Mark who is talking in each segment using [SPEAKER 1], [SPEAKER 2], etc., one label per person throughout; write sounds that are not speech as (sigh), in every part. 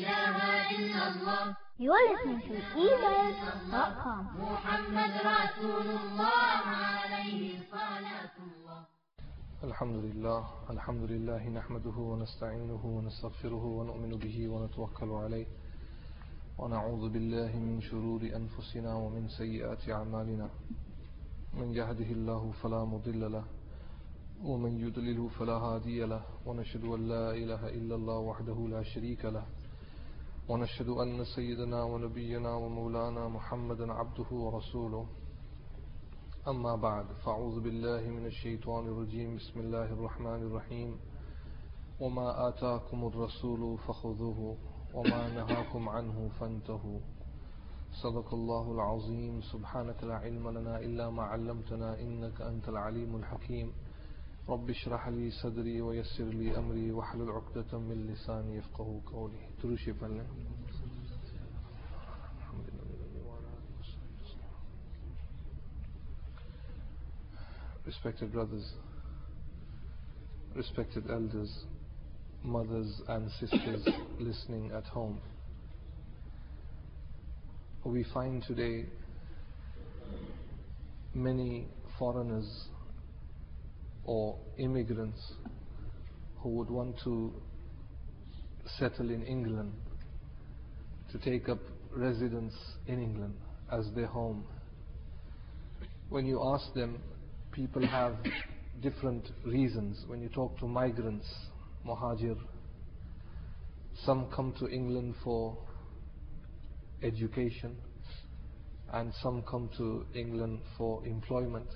[SPEAKER 1] إله إلا الله. محمد رسول الله عليه صلاة الله
[SPEAKER 2] الحمد لله الحمد لله نحمده ونستعينه ونستغفره ونؤمن به ونتوكل عليه ونعوذ بالله من شرور أنفسنا ومن سيئات أعمالنا من يهده الله فلا مضل له ومن يضلله فلا هادي له ونشهد أن لا إله إلا الله وحده لا شريك له ونشهد أن سيدنا ونبينا ومولانا محمدا عبده ورسوله. أما بعد فأعوذ بالله من الشيطان الرجيم. بسم الله الرحمن الرحيم. وما آتاكم الرسول فخذوه وما نهاكم عنه فانتهوا. صدق الله العظيم. سبحانك لا علم لنا إلا ما علمتنا إنك أنت العليم الحكيم. رب اشرح لي صدري ويسر لي أمري واحلل عقدة من لساني يفقه قولي تروشي فلن Respected brothers, respected elders, mothers and sisters (coughs) listening at home. We find today many foreigners or immigrants who would want to settle in England, to take up residence in England as their home. When you ask them, people have different reasons. When you talk to migrants, muhajir, some come to England for education and some come to England for employment.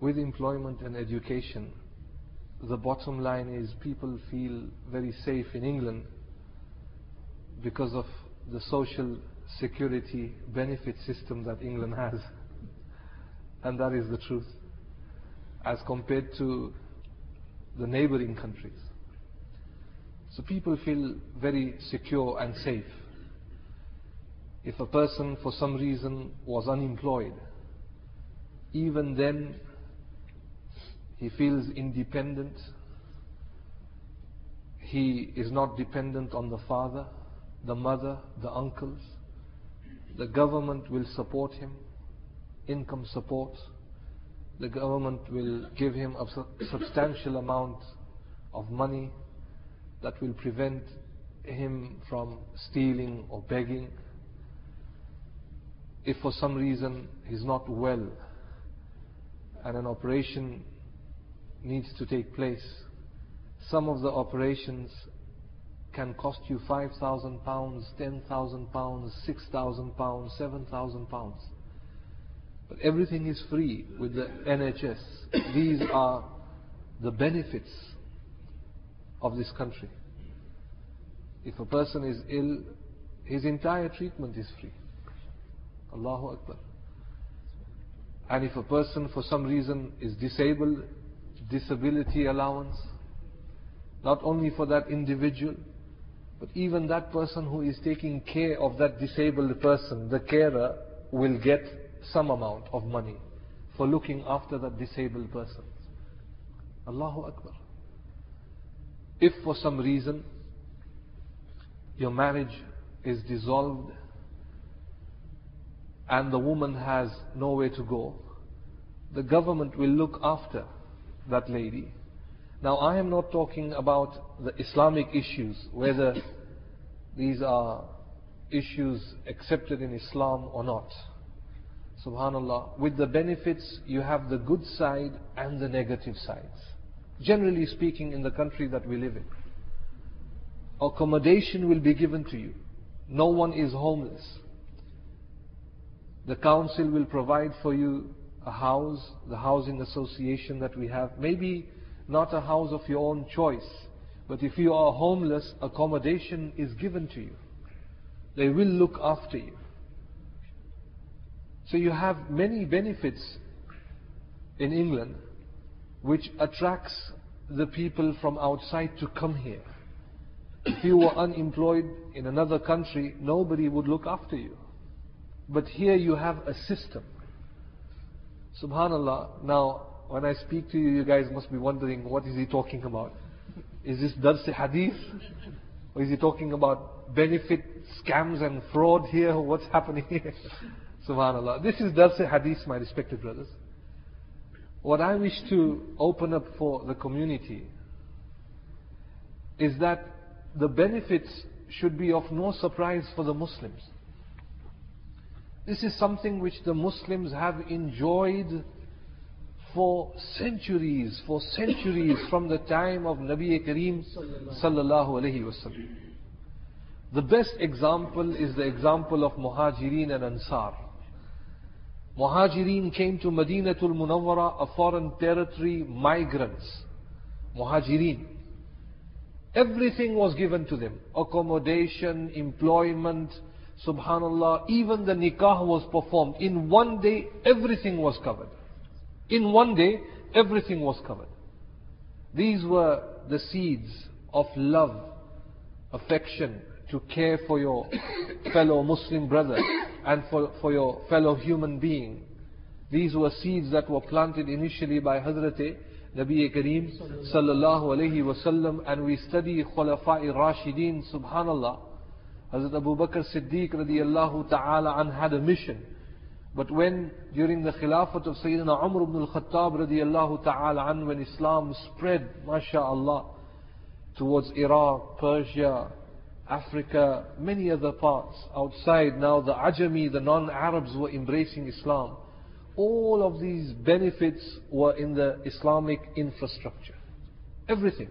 [SPEAKER 2] With employment and education, the bottom line is people feel very safe in England because of the social security benefit system that England has. And that is the truth. As compared to the neighboring countries. So people feel very secure and safe. If a person for some reason was unemployed, even then he feels independent. He is not dependent on the father, the mother, the uncles. The government will support him, income support. The government will give him a substantial amount of money that will prevent him from stealing or begging. If for some reason he's not well and an operation needs to take place, some of the operations can cost you 5,000 pounds, 10,000 pounds, 6,000 pounds, 7,000 pounds. But everything is free with the NHS. These are the benefits of this country. If a person is ill, his entire treatment is free. Allahu Akbar. And if a person for some reason is disabled, disability allowance, not only for that individual, but even that person who is taking care of that disabled person, the carer will get some amount of money for looking after that disabled person. Allahu Akbar. If for some reason your marriage is dissolved and the woman has nowhere to go, the government will look after that lady. Now I am not talking about the Islamic issues, whether these are issues accepted in Islam or not. Subhanallah. With the benefits, you have the good side and the negative sides. Generally speaking, in the country that we live in, accommodation will be given to you. No one is homeless. The council will provide for you a house, the housing association that we have. Maybe not a house of your own choice, but if you are homeless, accommodation is given to you. They will look after you. So you have many benefits in England which attracts the people from outside to come here. If you were unemployed in another country, nobody would look after you. But here you have a system. Subhanallah. Now, when I speak to you, you guys must be wondering, what is he talking about? Is this Dars Hadith? Or is he talking about benefit scams and fraud here? (laughs) What's happening here? (laughs) Subhanallah. This is Dars Hadith, my respected brothers. What I wish to open up for the community is that the benefits should be of no surprise for the Muslims. This is something which the Muslims have enjoyed for centuries, for centuries from the time of Nabi Kareem sallallahu alayhi wasallam. The best example is the example of Muhajirin and Ansar. Muhajirin came to Madinatul Munawwara, a foreign territory, migrants. Muhajirin. Everything was given to them. Accommodation, employment, subhanallah, even the nikah was performed. In one day, everything was covered. In one day, everything was covered. These were the seeds of love, affection, to care for your (coughs) fellow Muslim brother and for, for your fellow human being. These were seeds that were planted initially by Hazrat Nabi Kareem sallallahu alayhi wasallam and we study Khulafa'i Rashideen subhanallah. Hazrat Abu Bakr Siddiq radiallahu ta'ala an had a mission. But when during the Khilafat of Sayyidina Umar ibn al-Khattab radiallahu ta'ala an when Islam spread, mashallah, towards Iraq, Persia, Africa, many other parts outside. Now the Ajami, the non-Arabs were embracing Islam. All of these benefits were in the Islamic infrastructure. Everything.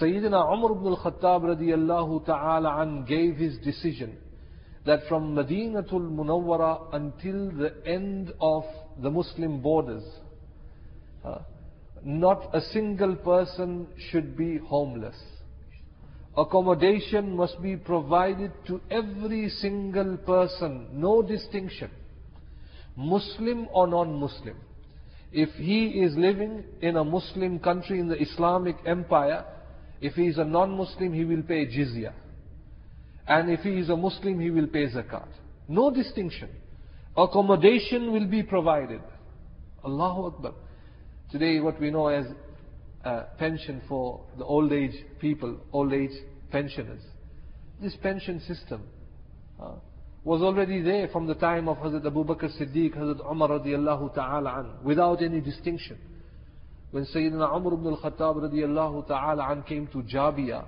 [SPEAKER 2] Sayyidina Umar ibn al-Khattab radiallahu ta'ala an gave his decision that from Madinatul Munawwara until the end of the Muslim borders, uh, not a single person should be homeless accommodation must be provided to every single person, no distinction. Muslim or non-Muslim. If he is living in a Muslim country in the Islamic empire, if he is a non-Muslim, he will pay jizya. And if he is a Muslim, he will pay zakat. No distinction. Accommodation will be provided. Allahu Akbar. Today what we know as uh, pension for the old age people, old age pensioners. This pension system uh, was already there from the time of Hazrat Abu Bakr Siddiq, Hazrat Umar radiallahu ta'ala an, without any distinction. When Sayyidina Umar ibn al-Khattab radiallahu ta'ala an came to Jabia,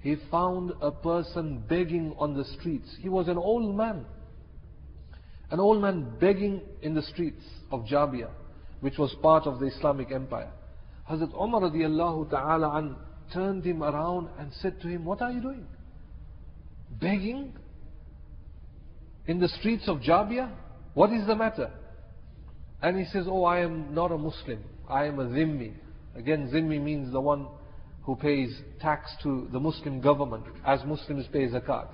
[SPEAKER 2] he found a person begging on the streets. He was an old man. An old man begging in the streets of Jabia, which was part of the Islamic Empire. Hazrat Umar radiallahu ta'ala an turned him around and said to him, What are you doing? Begging? In the streets of Jabia? What is the matter? And he says, Oh, I am not a Muslim. I am a Zimmi. Again, Zimmi means the one who pays tax to the Muslim government, as Muslims pay zakat.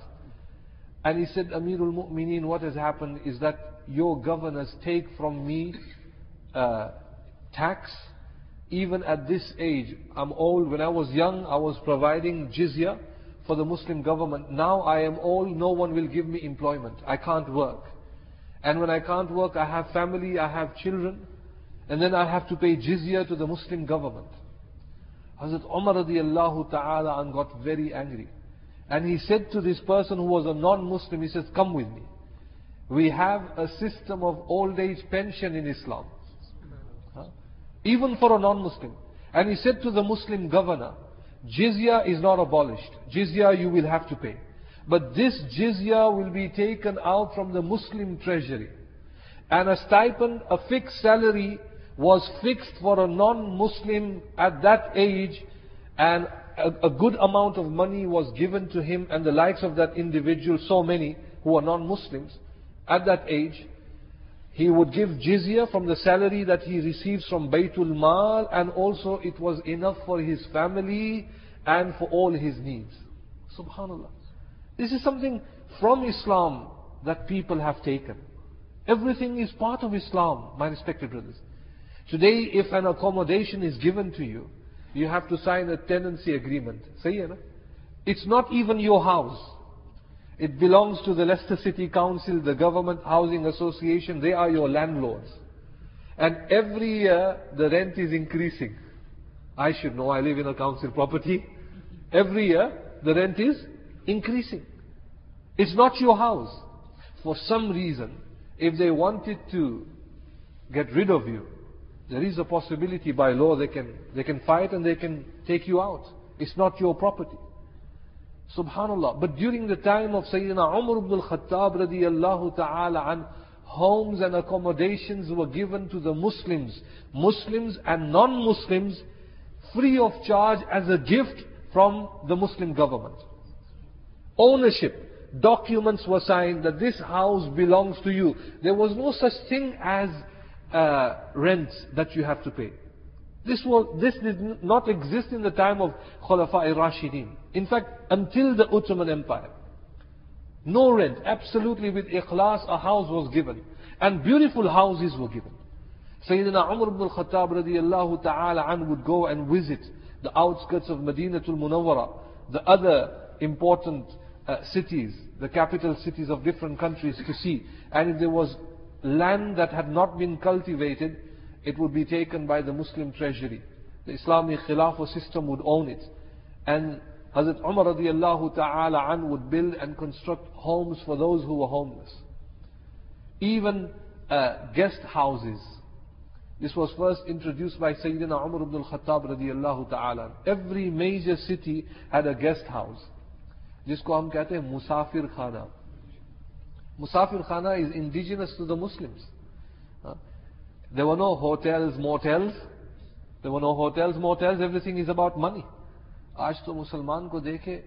[SPEAKER 2] And he said, Amirul Mu'mineen, what has happened is that your governors take from me uh, tax even at this age, I'm old, when I was young, I was providing jizya for the Muslim government. Now I am old, no one will give me employment. I can't work. And when I can't work, I have family, I have children, and then I have to pay jizya to the Muslim government. Hazrat Umar radiallahu ta'ala and got very angry. And he said to this person who was a non-Muslim, he says, come with me. We have a system of old age pension in Islam even for a non-Muslim. And he said to the Muslim governor, jizya is not abolished. Jizya you will have to pay. But this jizya will be taken out from the Muslim treasury. And a stipend, a fixed salary was fixed for a non-Muslim at that age and a, a, good amount of money was given to him and the likes of that individual, so many who are non-Muslims at that age he would give jizya from the salary that he receives from Baytul Mal and also it was enough for his family and for all his needs. Subhanallah. This is something from Islam that people have taken. Everything is part of Islam, my respected brothers. Today, if an accommodation is given to you, you have to sign a tenancy agreement. It's not even your house. It belongs to the Leicester City Council, the Government Housing Association. They are your landlords. And every year the rent is increasing. I should know, I live in a council property. Every year the rent is increasing. It's not your house. For some reason, if they wanted to get rid of you, there is a possibility by law they can, they can fight and they can take you out. It's not your property. Subhanallah. But during the time of Sayyidina Umar ibn al-Khattab radiyallahu ta'ala an, homes and accommodations were given to the Muslims, Muslims and non-Muslims, free of charge as a gift from the Muslim government. Ownership. Documents were signed that this house belongs to you. There was no such thing as uh, rent that you have to pay. This, was, this did not exist in the time of Khulafa Rashidin. In fact, until the Ottoman Empire. No rent, absolutely with ikhlas, a house was given. And beautiful houses were given. Sayyidina Umar ibn al-Khattab radiallahu ta'ala an would go and visit the outskirts of Madinatul Munawwara, the other important uh, cities, the capital cities of different countries to see. And if there was land that had not been cultivated, it would be taken by the Muslim treasury. The Islamic Khilafah system would own it. And Hazrat Umar radiallahu ta'ala an would build and construct homes for those who were homeless. Even uh, guest houses. This was first introduced by Sayyidina Umar ibn al-Khattab radiallahu ta'ala. Every major city had a guest house. जिसको हम कहते हैं मुसाफिर खाना Musafir Khana is indigenous to the Muslims. Uh, there were no hotels, motels. There were no hotels, motels. Everything is about money. आज तो मुसलमान को देखे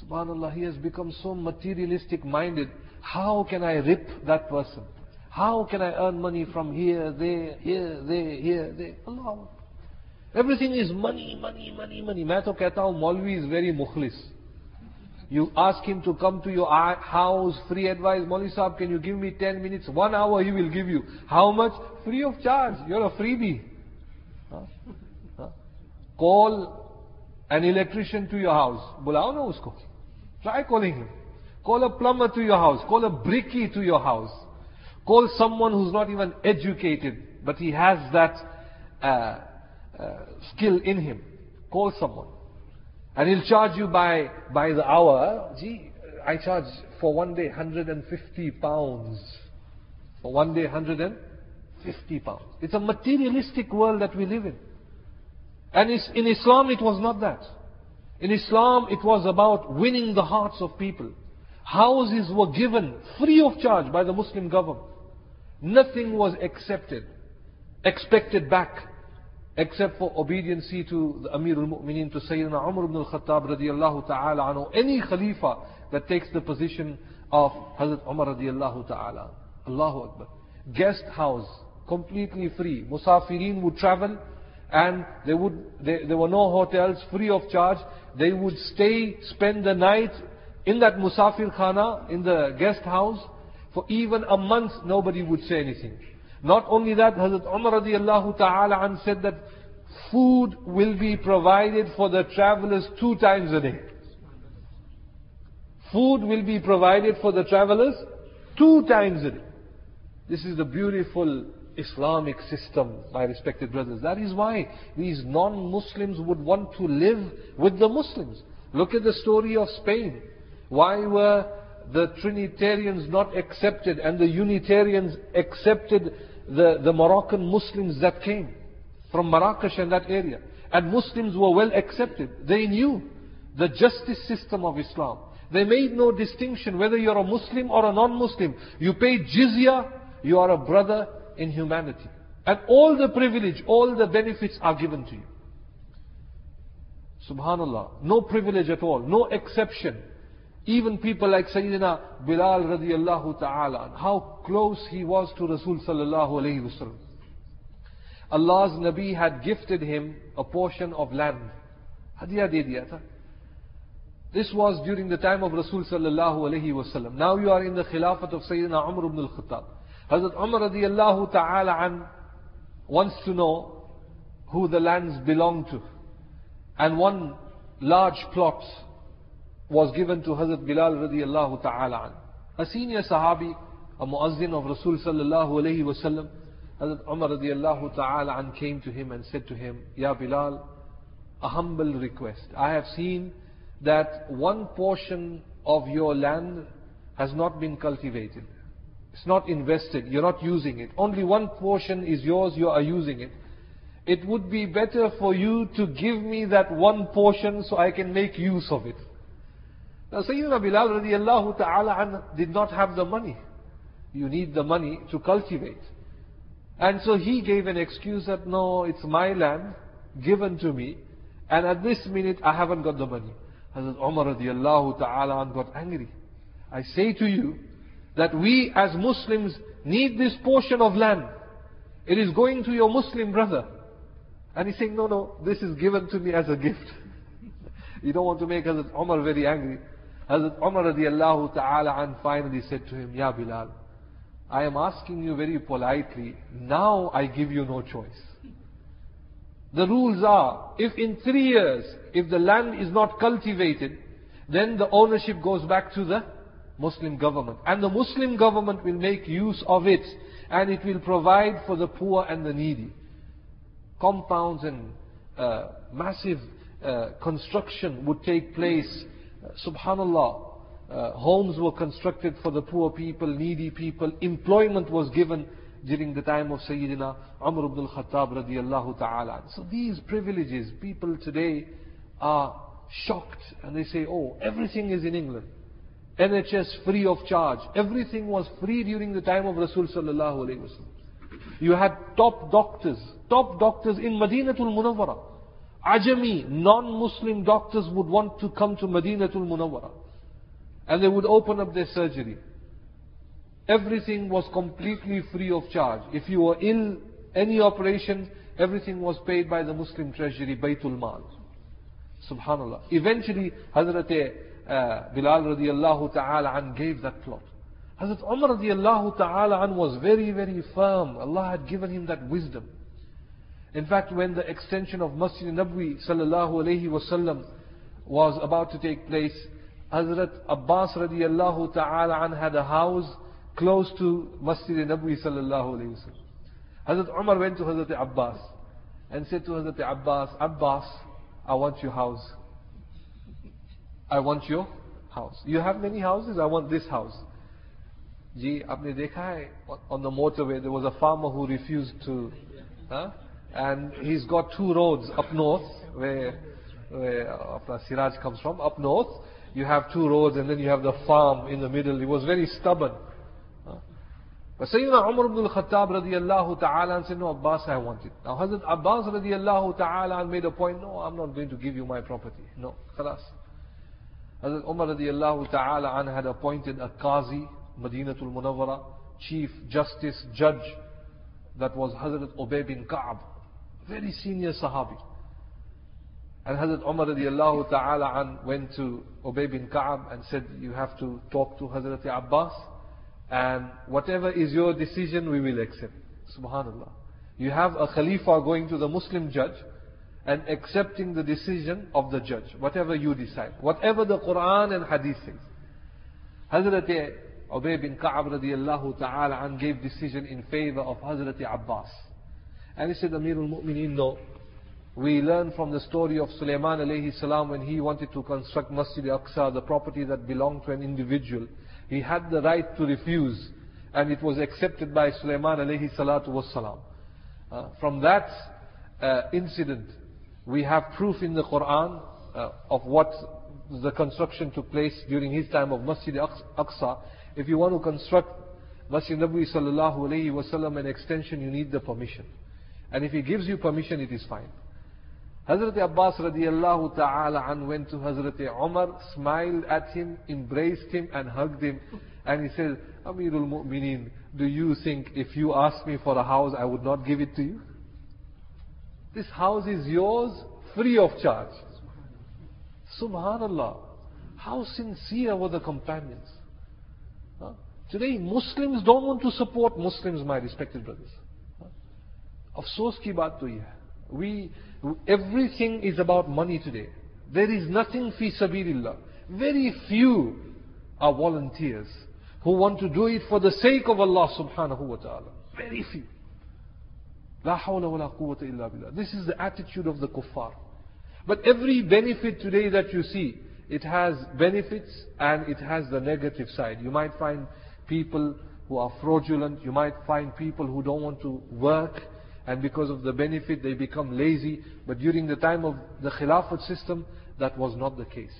[SPEAKER 2] subhanallah he has become so materialistic minded how can i rip that person how can i earn money from here there here there here there allah everything is money money money money मैं तो कहता हूँ मौलवी is very mukhlis you ask him to come to your house, free advice. Mauli Saab, can you give me 10 minutes? One hour he will give you. How much? Free of charge. You're a freebie. Huh? Huh? Call an electrician to your house. Bulao na usko. Try calling him. Call a plumber to your house. Call a brickie to your house. Call someone who's not even educated, but he has that uh, uh, skill in him. Call someone. And he'll charge you by, by the hour. Gee, I charge for one day 150 pounds. For one day 150 pounds. It's a materialistic world that we live in. And in Islam it was not that. In Islam it was about winning the hearts of people. Houses were given free of charge by the Muslim government. Nothing was accepted, expected back except for obedience to the Amir al-Mu'mineen, to Sayyidina Umar ibn al-Khattab radiallahu ta'ala anhu, any Khalifa that takes the position of Hazrat Umar radiallahu ta'ala. Allahu Akbar. Guest house, completely free. Musafirin would travel and they would, they, there were no hotels, free of charge. They would stay, spend the night in that Musafir Khana, in the guest house. For even a month, nobody would say anything. Not only that, Hazrat Umar radiallahu ta'ala said that food will be provided for the travelers two times a day. Food will be provided for the travelers two times a day. This is the beautiful Islamic system, my respected brothers. That is why these non-Muslims would want to live with the Muslims. Look at the story of Spain. Why were the Trinitarians not accepted and the Unitarians accepted the, the Moroccan Muslims that came from Marrakesh and that area. And Muslims were well accepted. They knew the justice system of Islam. They made no distinction whether you're a Muslim or a non-Muslim. You pay jizya, you are a brother in humanity. And all the privilege, all the benefits are given to you. Subhanallah. No privilege at all, no exception. Even people like Sayyidina Bilal radiallahu ta'ala, how close he was to Rasul sallallahu alayhi wasallam. Allah's Nabi had gifted him a portion of land. Hadiya de diya tha. This was during the time of Rasul sallallahu alayhi wasallam. Now you are in the khilafat of Sayyidina Umar ibn al-Khattab. Hazrat Umar radiallahu ta'ala an wants to know who the lands belong to. And one large plot was given to Hazrat Bilal radiallahu ta'ala an. A senior sahabi, a muazzin of Rasul sallallahu alayhi wasallam, Hazrat Umar radiallahu ta'ala an came to him and said to him, Ya Bilal, a humble request. I have seen that one portion of your land has not been cultivated. It's not invested, you're not using it. Only one portion is yours, you are using it. It would be better for you to give me that one portion so I can make use of it. Now Sayyidina Bilal radiallahu ta'ala did not have the money. You need the money to cultivate. And so he gave an excuse that no, it's my land, given to me, and at this minute I haven't got the money. Hazrat Umar radiallahu ta'ala got angry. I say to you that we as Muslims need this portion of land. It is going to your Muslim brother. And he's saying, no, no, this is given to me as a gift. (laughs) you don't want to make Hazrat Umar very angry. Hazrat Umar radiallahu ta'ala and finally said to him, Ya Bilal, I am asking you very politely, now I give you no choice. The rules are, if in three years, if the land is not cultivated, then the ownership goes back to the Muslim government. And the Muslim government will make use of it, and it will provide for the poor and the needy. Compounds and uh, massive uh, construction would take place. Subhanallah. Uh, homes were constructed for the poor people, needy people. Employment was given during the time of Sayyidina Umar ibn al-Khattab radiallahu ta'ala. So these privileges, people today are shocked and they say, oh, everything is in England. NHS free of charge. Everything was free during the time of Rasul sallallahu alayhi wasallam. You had top doctors, top doctors in Madinatul Munawwara. Ajami, non-Muslim doctors would want to come to Madinatul Munawwara. And they would open up their surgery. Everything was completely free of charge. If you were ill, any operation, everything was paid by the Muslim treasury, Baytul Mal. Subhanallah. Eventually, Hazrat uh, Bilal radiallahu ta'ala an gave that plot. Hazrat Umar radiallahu ta'ala an was very, very firm. Allah had given him that wisdom. In fact, when the extension of Masjid Nabwi sallallahu alayhi wasallam was about to take place, Hazrat Abbas radiallahu ta'ala an had a house close to Masjid Nabwi sallallahu alayhi wasallam. Hazrat Umar went to Hazrat Abbas and said to Hazrat Abbas, Abbas, I want your house. I want your house. You have many houses, I want this house. Ji, aapne dekha hai, on the motorway there was a farmer who refused to... Huh? And he's got two roads up north where where Siraj comes from. Up north, you have two roads, and then you have the farm in the middle. He was very stubborn. But Sayyidina Umar ibn al-Khattab radiallahu ta'ala said, no, Abbas, I want it. Now Hazrat Abbas radiallahu ta'ala made a point, no, I'm not going to give you my property. No, khalas. Hazrat Umar radiallahu ta'ala had appointed a Qazi, Madinatul Munawwara, Chief Justice, Judge, that was Hazrat Ubay bin Ka'ab, very senior Sahabi. And Hazrat Umar radiallahu ta'ala went to Ubay bin Ka'ab and said, you have to talk to Hazrat Abbas and whatever is your decision, we will accept. Subhanallah. You have a Khalifa going to the Muslim judge and accepting the decision of the judge, whatever you decide, whatever the Quran and Hadith says. Hazrat Ubay bin Ka'ab radiallahu ta'ala an gave decision in favor of Hazrat Abbas. And he said, Amirul Mu'mineen, no. We learn from the story of Sulaiman alayhi salam when he wanted to construct Masjid Aqsa, the property that belonged to an individual. He had the right to refuse and it was accepted by Sulaiman alayhi salatu wassalam. Uh, from that uh, incident, we have proof in the Quran uh, of what the construction took place during his time of Masjid Aqsa. If you want to construct Masjid Nabi sallallahu alayhi wasallam an extension, you need the permission. And if he gives you permission, it is fine. Hazrat Abbas radiallahu ta'ala an went to Hazrat Umar, smiled at him, embraced him and hugged him. And he said, Amirul Mu'mineen, do you think if you asked me for a house, I would not give it to you? This house is yours free of charge. Subhanallah. How sincere were the companions. Huh? Today Muslims don't want to support Muslims, my respected brothers. Afsos ki baat to hai. We, everything is about money today. There is nothing fi sabilillah. Very few are volunteers who want to do it for the sake of Allah subhanahu wa ta'ala. Very few. La hawla wa la quwwata illa billah. This is the attitude of the kuffar. But every benefit today that you see, it has benefits and it has the negative side. You might find people who are fraudulent, you might find people who don't want to work, and because of the benefit they become lazy. But during the time of the Khilafat system, that was not the case.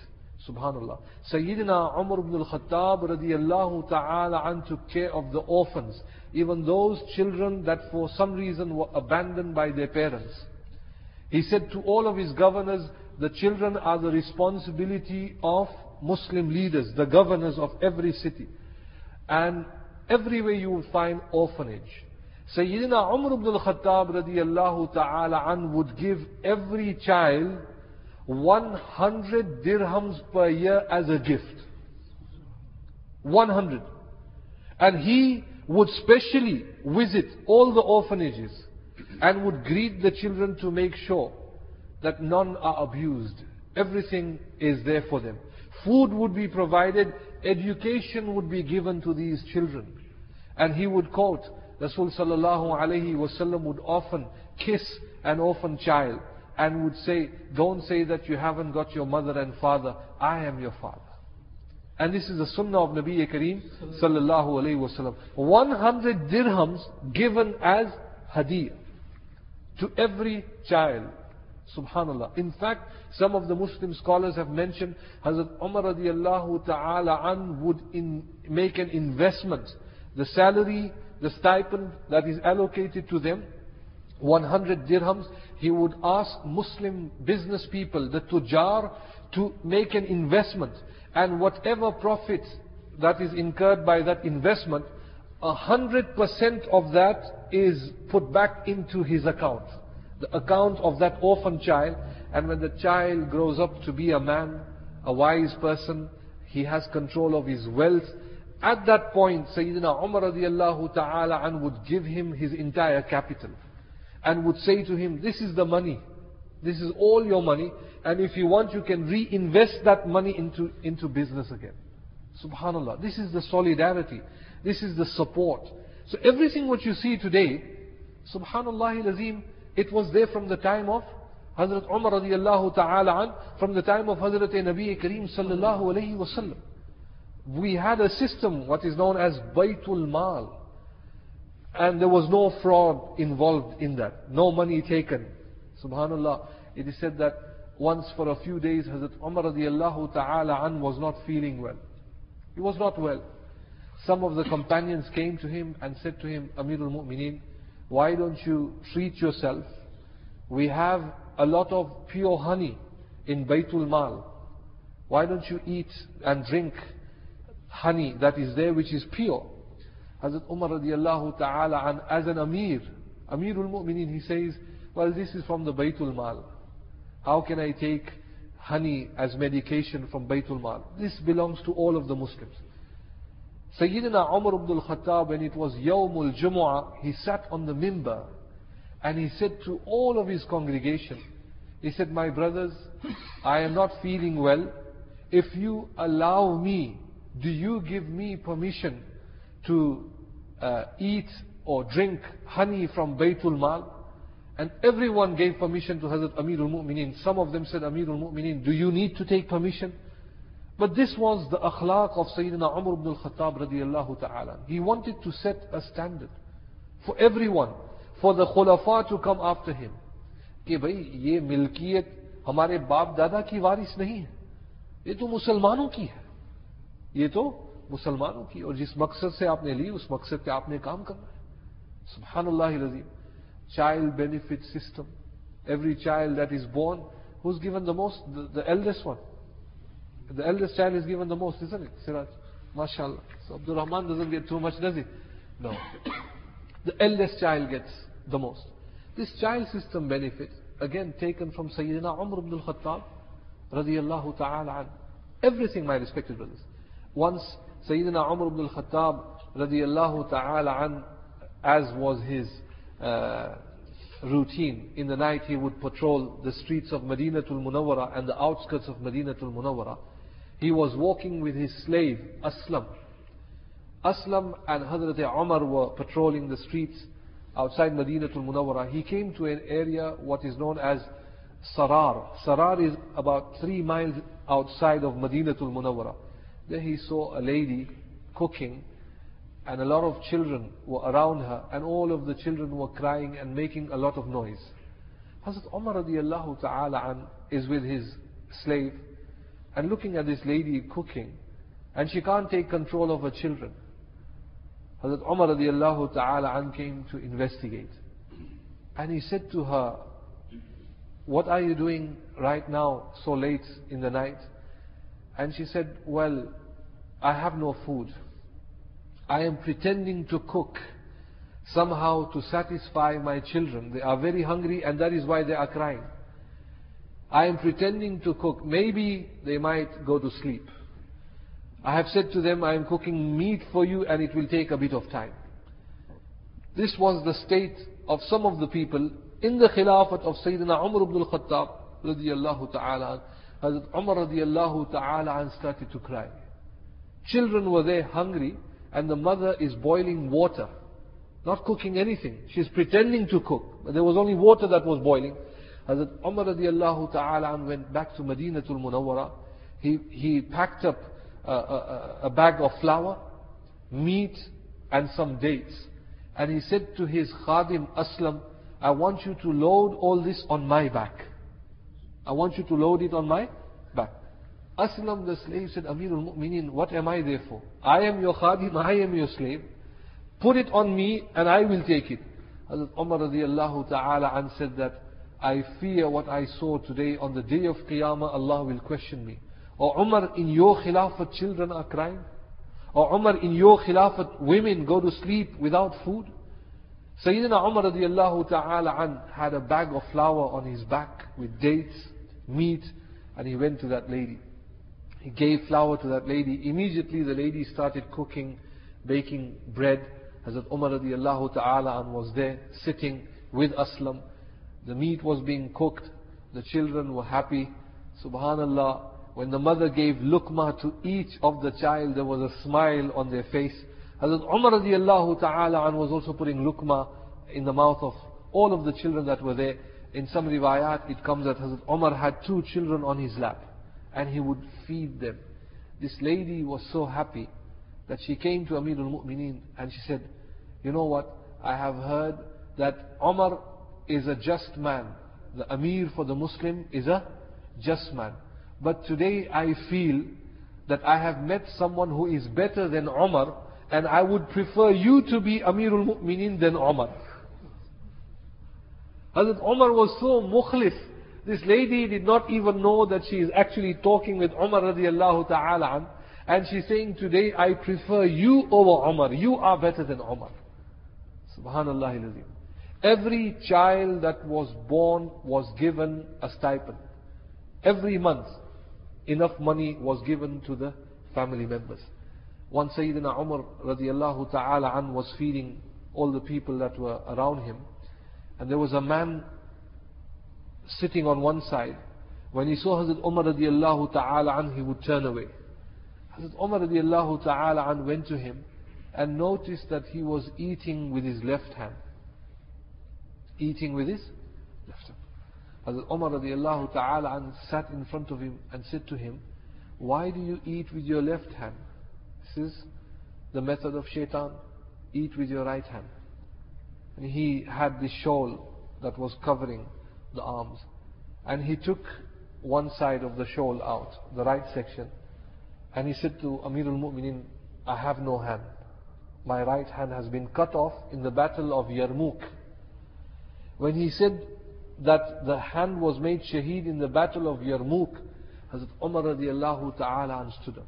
[SPEAKER 2] Subhanallah. Sayyidina Umar ibn al-Khattab radiyallahu ta'ala took care of the orphans. Even those children that for some reason were abandoned by their parents. He said to all of his governors, the children are the responsibility of Muslim leaders, the governors of every city. And everywhere you will find orphanage. Sayyidina Umar ibn al-Khattab radiyallahu ta'ala an would give every child 100 dirhams per year as a gift. 100. And he would specially visit all the orphanages and would greet the children to make sure that none are abused. Everything is there for them. Food would be provided, education would be given to these children. And he would quote, Rasul sallallahu would often kiss an orphan child and would say, don't say that you haven't got your mother and father, I am your father. And this is the sunnah of Nabi Kareem sallallahu alayhi wasallam. 100 dirhams given as hadiyah to every child. Subhanallah. In fact, some of the Muslim scholars have mentioned Hazrat Umar radiallahu ta'ala an would in, make an investment. The salary, the stipend that is allocated to them, 100 dirhams, he would ask Muslim business people, the tujar, to make an investment. And whatever profit that is incurred by that investment, hundred percent of that is put back into his account. The account of that orphan child. And when the child grows up to be a man, a wise person, he has control of his wealth. At that point, Sayyidina Umar radiallahu ta'ala an would give him his entire capital. And would say to him, this is the money. This is all your money. And if you want, you can reinvest that money into, into business again. Subhanallah. This is the solidarity. This is the support. So everything what you see today, Subhanallah it was there from the time of Hazrat Umar radiallahu ta'ala an, from the time of Hazrat Nabi Kareem sallallahu alayhi wasallam. We had a system, what is known as Baytul Mal. And there was no fraud involved in that. No money taken. Subhanallah. It is said that once for a few days Hazrat Umar radiallahu ta'ala an was not feeling well. He was not well. Some of the companions came to him and said to him, Amirul Mu'mineen, why don't you treat yourself? We have a lot of pure honey in Baytul Mal. Why don't you eat and drink honey that is there which is pure? Hazrat Umar radiallahu ta'ala an, as an Amir, Amirul Mu'mineen, he says, well this is from the Baytul Mal. How can I take honey as medication from Baytul Mal? This belongs to all of the Muslims. Sayyidina Umar ibn al-Khattab, when it was Yawmul Jumu'ah, he sat on the mimbar and he said to all of his congregation, he said, my brothers, I am not feeling well. If you allow me, do you give me permission to uh, eat or drink honey from Baytul Mal? And everyone gave permission to Hazrat Amirul Mu'mineen. Some of them said, Amirul Mu'mineen, do you need to take permission? But this was the akhlaq of Sayyidina Umar ibn al-Khattab radiallahu ta'ala. He wanted to set a standard for everyone, for the khulafa to come after him. کہ بھئی یہ ملکیت ہمارے باپ دادا کی وارث نہیں ہے یہ تو مسلمانوں کی ہے یہ تو مسلمانوں کی اور جس مقصد سے آپ نے لی، اس مقصد پہ آپ نے کام کرنا ہے۔ سبحان اللہ رضیم child benefit system every child that is born who's given the most the eldest one the eldest child is given the most is Siraj ماشاء اللہ Abdur Rahman doesn't get too much does it no the eldest child gets the most this child system benefit again taken from سیدنا عمر عبد الخطاب رضی اللہ تعالی عنہ everything my respect brothers Once Sayyidina Umar ibn al-Khattab, radiyallahu ta'ala an, as was his uh, routine, in the night he would patrol the streets of Madinatul Munawwara and the outskirts of Madinatul Munawwara. He was walking with his slave, Aslam. Aslam and Hazrat Umar were patrolling the streets outside Madinatul Munawwara. He came to an area what is known as Sarar. Sarar is about three miles outside of Madinatul Munawwara. There he saw a lady cooking and a lot of children were around her and all of the children were crying and making a lot of noise. Hazrat Umar radiallahu ta'ala an is with his slave and looking at this lady cooking and she can't take control of her children. Hazrat Umar radiallahu ta'ala an came to investigate. And he said to her, what are you doing right now so late in the night? And she said, well, I have no food. I am pretending to cook somehow to satisfy my children. They are very hungry and that is why they are crying. I am pretending to cook. Maybe they might go to sleep. I have said to them, I am cooking meat for you and it will take a bit of time. This was the state of some of the people in the Khilafat of Sayyidina Umar ibn al-Khattab. Hazrat Umar radiyallahu ta'ala and started to cry. Children were there hungry and the mother is boiling water. Not cooking anything. She's pretending to cook. But there was only water that was boiling. Hazrat Umar radiallahu ta'ala went back to Madinatul Munawwara. He, he packed up a, a, a bag of flour, meat, and some dates. And he said to his khadim Aslam, I want you to load all this on my back. I want you to load it on my back. Aslam the slave said, Amirul Mu'mineen, what am I there for? I am your khadim, I am your slave. Put it on me and I will take it. Hazrat Umar radiallahu ta'ala and said that, I fear what I saw today on the day of Qiyamah, Allah will question me. Or Umar, in your khilafat children are crying? Or Umar, in your khilafat women go to sleep without food? Sayyidina Umar radiallahu ta'ala an had a bag of flour on his back with dates, meat, and he went to that lady. He gave flour to that lady. Immediately the lady started cooking, baking bread. Hazrat Umar radiallahu ta'ala was there, sitting with Aslam. The meat was being cooked. The children were happy. Subhanallah. When the mother gave lukma to each of the child, there was a smile on their face. Hazrat Umar radiallahu ta'ala was also putting lukma in the mouth of all of the children that were there. In some riwayat, it comes that Hazrat Umar had two children on his lap and he would feed them. This lady was so happy that she came to Amirul Mu'mineen and she said, You know what? I have heard that Umar is a just man. The Amir for the Muslim is a just man. But today I feel that I have met someone who is better than Umar and I would prefer you to be Amirul Mu'mineen than Umar. Hazrat Umar was so mukhlis this lady did not even know that she is actually talking with Umar radiallahu ta'ala and she's saying today I prefer you over Umar. You are better than Umar. Subhanallah. Every child that was born was given a stipend. Every month enough money was given to the family members. One Sayyidina Umar radiallahu ta'ala was feeding all the people that were around him. And there was a man sitting on one side. When he saw Hazrat Umar radiallahu ta'ala an, he would turn away. Hazrat Umar radiallahu ta'ala an went to him and noticed that he was eating with his left hand. Eating with his left hand. Hazrat Umar radiallahu ta'ala an sat in front of him and said to him, Why do you eat with your left hand? This is the method of shaitan. Eat with your right hand. He had the shawl that was covering the arms. And he took one side of the shawl out, the right section. And he said to Amirul Mu'minin, I have no hand. My right hand has been cut off in the battle of Yarmouk. When he said that the hand was made shaheed in the battle of Yarmouk, Hazrat Umar radiallahu ta'ala stood up.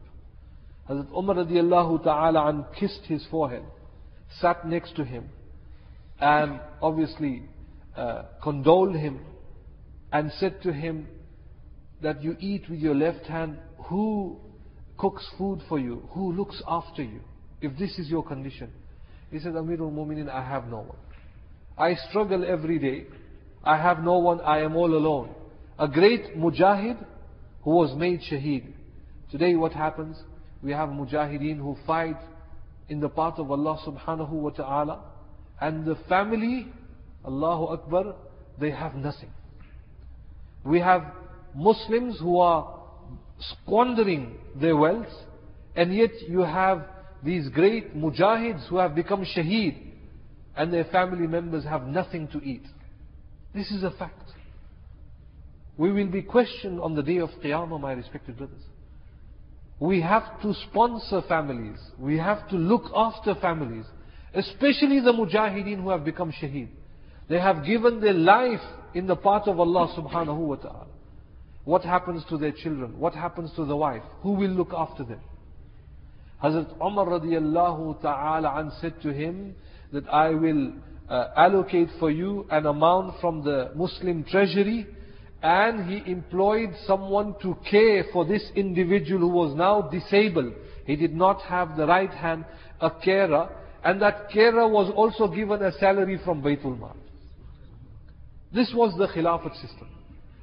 [SPEAKER 2] Hazrat Umar radiallahu ta'ala kissed his forehead, sat next to him, and obviously uh, condoled him and said to him that you eat with your left hand, who cooks food for you? Who looks after you? If this is your condition. He said, Amirul Mu'minin, I have no one. I struggle every day. I have no one. I am all alone. A great mujahid who was made shaheed. Today what happens? We have mujahideen who fight in the path of Allah subhanahu wa ta'ala. And the family, Allahu Akbar, they have nothing. We have Muslims who are squandering their wealth, and yet you have these great mujahids who have become shaheed, and their family members have nothing to eat. This is a fact. We will be questioned on the day of Qiyamah, my respected brothers. We have to sponsor families. We have to look after families. Especially the mujahideen who have become shaheed. They have given their life in the path of Allah subhanahu wa ta'ala. What happens to their children? What happens to the wife? Who will look after them? Hazrat Umar radiallahu ta'ala an said to him that I will uh, allocate for you an amount from the Muslim treasury and he employed someone to care for this individual who was now disabled. He did not have the right hand, a carer, and that carer was also given a salary from Baytul Mal. This was the Khilafat system.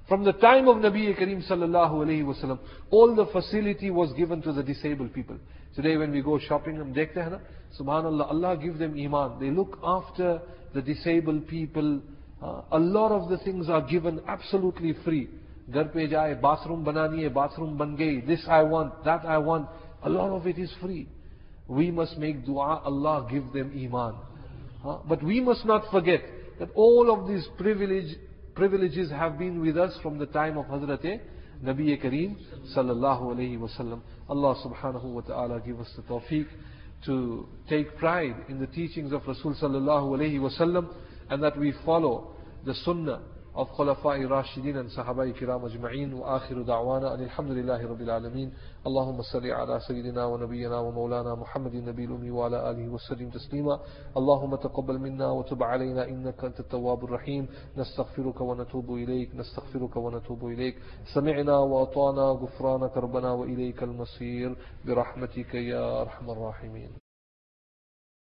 [SPEAKER 2] From the time of Nabi Karim sallallahu alayhi wasallam, all the facility was given to the disabled people. Today when we go shopping, hum dekhte hai na, subhanallah, Allah give them iman. They look after the disabled people. Uh, a lot of the things are given absolutely free. Ghar pe jaye, bathroom banani hai, bathroom ban gayi, this I want, that I want. A lot of it is free we must make dua Allah give them iman. Uh, but we must not forget that all of these privilege, privileges have been with us from the time of Hazrat Nabi Kareem sallallahu alayhi wasallam Allah subhanahu wa ta'ala give us the tawfiq to take pride in the teachings of Rasul sallallahu alayhi wasallam and that we follow the sunnah الخلفاء الراشدين الصحابة الكرام أجمعين وآخر دعوانا أن الحمد لله رب العالمين اللهم صل على سيدنا ونبينا ومولانا محمد النبي الأمي وعلى آله وسلم تسليما اللهم تقبل منا وتب علينا إنك أنت التواب الرحيم نستغفرك ونتوب إليك نستغفرك ونتوب إليك سمعنا وأطعنا غفرانك ربنا وإليك المصير برحمتك يا أرحم الراحمين